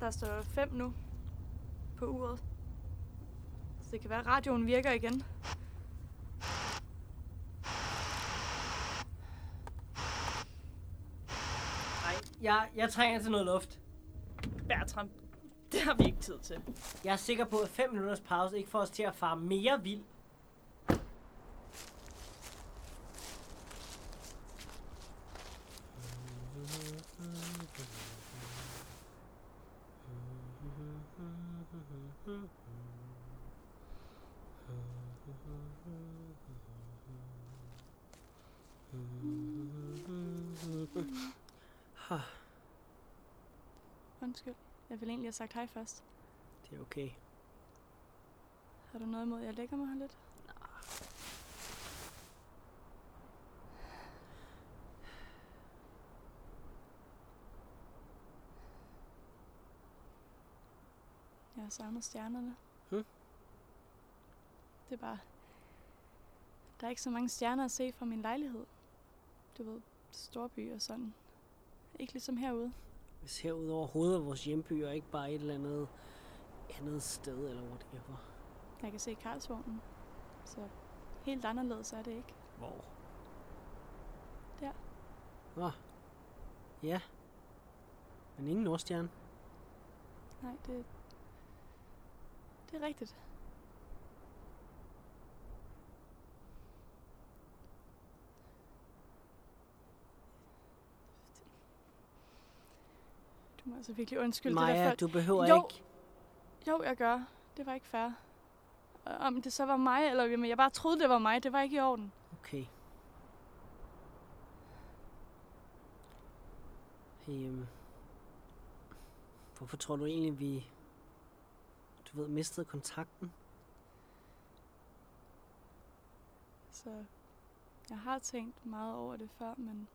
Der står 5 nu på uret. Så det kan være, at radioen virker igen. Nej, jeg, jeg trænger til noget luft. Bertram, det har vi ikke tid til. Jeg er sikker på, at 5 minutters pause ikke får os til at fare mere vild. Undskyld. Jeg ville egentlig have sagt hej først. Det er okay. Har du noget imod, at jeg lægger mig her lidt? Jeg har savnet stjernerne. Hm? Det er bare... Der er ikke så mange stjerner at se fra min lejlighed. Du ved, storby og sådan. Ikke ligesom herude. Vi ser ud over hovedet af vores hjemby, og ikke bare et eller andet andet sted, eller whatever. Jeg kan se Karlsvognen. Så helt anderledes er det ikke. Hvor? Der. Nå. Ja. Men ingen Nordstjerne. Nej, det... Det er rigtigt. Må altså virkelig undskylde det der Maja, før. du behøver Jo. ikke... Jo, jeg gør. Det var ikke fair. Om det så var mig, eller om jeg bare troede, det var mig, det var ikke i orden. Okay. Øhm, hvorfor tror du egentlig, vi... Du ved, mistede kontakten? Så jeg har tænkt meget over det før, men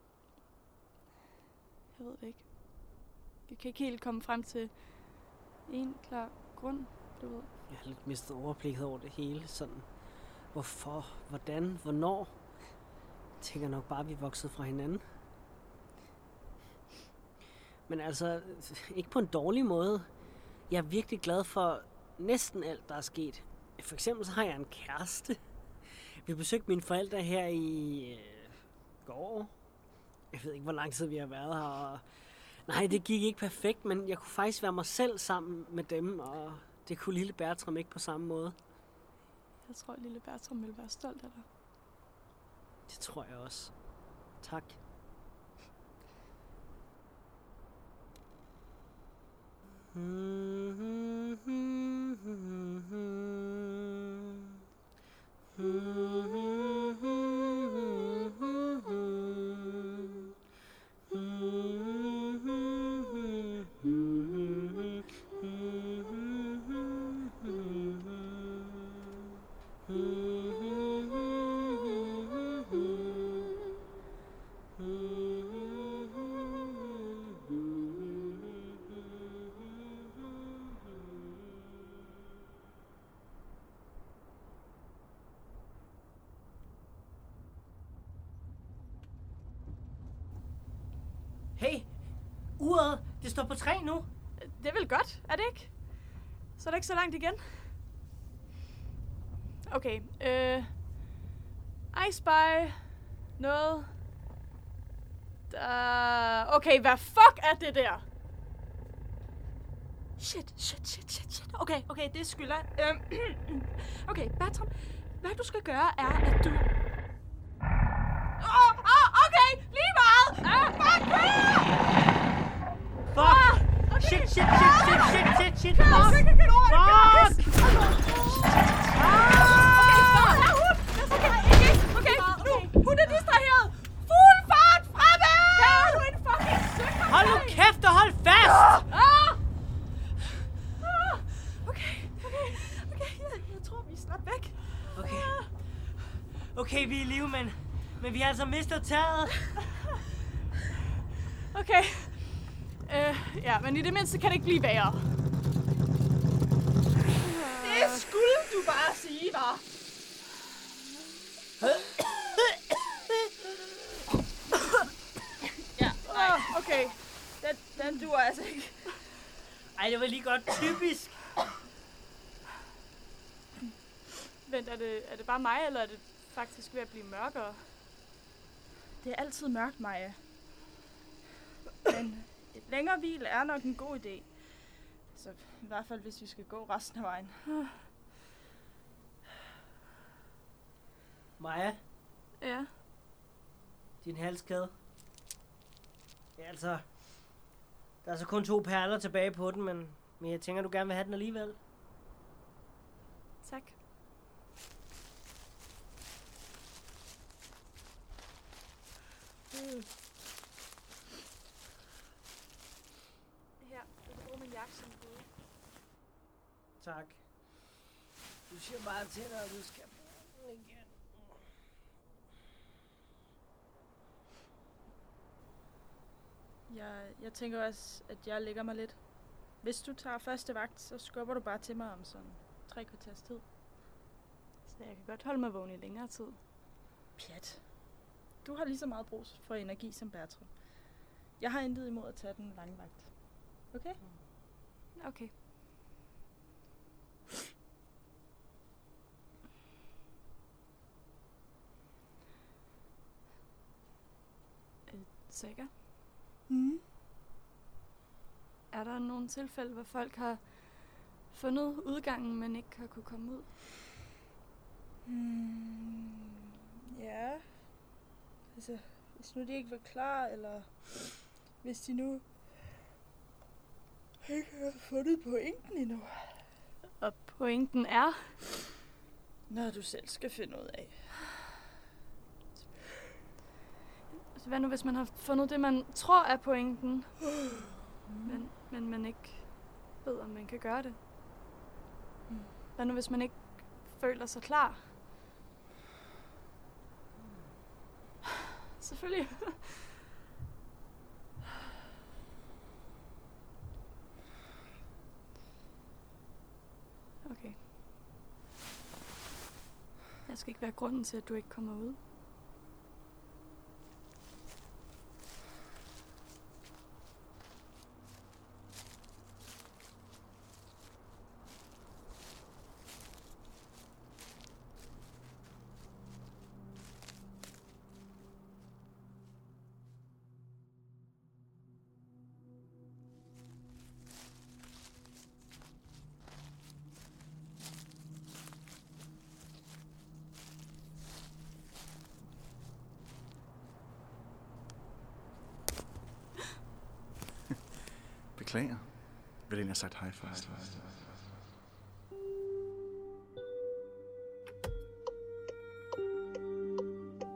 jeg ved det ikke. Jeg kan ikke helt komme frem til en klar grund, du ved. Jeg har lidt mistet overblikket over det hele. Sådan, hvorfor, hvordan, hvornår? Jeg tænker nok bare, at vi er vokset fra hinanden. Men altså, ikke på en dårlig måde. Jeg er virkelig glad for næsten alt, der er sket. For eksempel så har jeg en kæreste. Vi besøgte mine forældre her i øh, går. Jeg ved ikke, hvor lang tid vi har været her. Og nej, det gik ikke perfekt, men jeg kunne faktisk være mig selv sammen med dem, og det kunne lille Bertram ikke på samme måde. Jeg tror, at lille Bertram vil være stolt af dig. Det tror jeg også. Tak. Hey, uret, det står på tre nu. Det er vel godt, er det ikke? Så er det ikke så langt igen. Okay, øh... I spy noget... Der... Okay, hvad fuck er det der? Shit, shit, shit, shit, shit. Okay, okay, det skylder. Øhm, okay, Bertram, hvad du skal gøre er, at du... Åh, oh, okay, lige meget! Ah, fuck, kør! Fuck! okay. Shit, shit, shit, shit, shit, Fuck! Fuck! Nu, hun er distraheret. Fuld fart fremad! Her er du en fucking sønder. Hold nu kæft og hold fast! Ah! Ah! Okay, okay, okay, jeg, jeg tror, vi slap væk. Okay. Okay, vi er i live, men, men vi har altså mistet taget. Okay. Øh, ja, men i det mindste kan det ikke blive værre. Det skulle du bare sige, var. ja, nej, okay. den, den duer altså ikke. Ej, det var lige godt typisk. Vent, er det, er det bare mig, eller er det faktisk ved at blive mørkere? Det er altid mørkt, Maja. Men et længere hvil er nok en god idé. Så i hvert fald, hvis vi skal gå resten af vejen. Maja, Ja. din halskæde. Ja, altså... Der er så kun to perler tilbage på den, men, men jeg tænker, du gerne vil have den alligevel. Tak. Her, du kan bruge min jakke som bud. Tak. Du siger bare til dig, at du skal bruge den igen. Jeg, jeg tænker også, at jeg lægger mig lidt. Hvis du tager første vagt, så skubber du bare til mig om sådan tre kvarters tid. Så jeg kan godt holde mig vågen i længere tid. Pjat. Du har lige så meget brug for energi som Bertram. Jeg har intet imod at tage den lange vagt. Okay? Okay. Øh, Sikker? Mm. Er der nogle tilfælde, hvor folk har fundet udgangen, men ikke har kunne komme ud? Hmm. Ja. Altså, hvis nu de ikke var klar, eller hvis de nu ikke har fundet pointen endnu. Og pointen er, Når du selv skal finde ud af. altså, Altså, hvad nu hvis man har fundet det, man tror er pointen, men, men man ikke ved, om man kan gøre det? Hvad nu hvis man ikke føler sig klar? Selvfølgelig. Okay. Jeg skal ikke være grunden til, at du ikke kommer ud. Beklager. Vil egentlig have sagt hej først.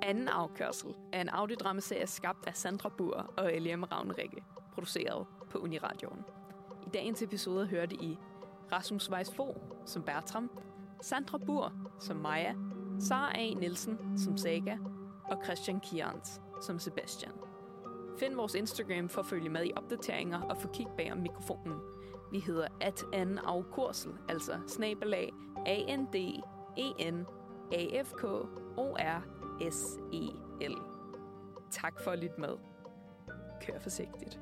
Anden afkørsel er en audiodramaserie skabt af Sandra Bur og Eliam Ravnrikke, produceret på Uniradioen. I dagens episode hørte I Rasmus Weiss Fogh som Bertram, Sandra Bur som Maja, Sara A. Nielsen som Saga og Christian Kians som Sebastian. Find vores Instagram for at følge med i opdateringer og få kig bag om mikrofonen. Vi hedder at anden afkursel, altså snabelag a n d e n a f k o r S-E-L. Tak for at lytte med. Kør forsigtigt.